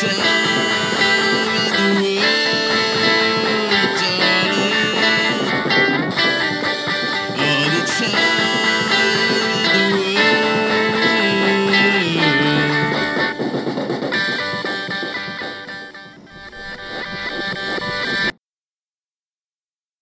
Revolution.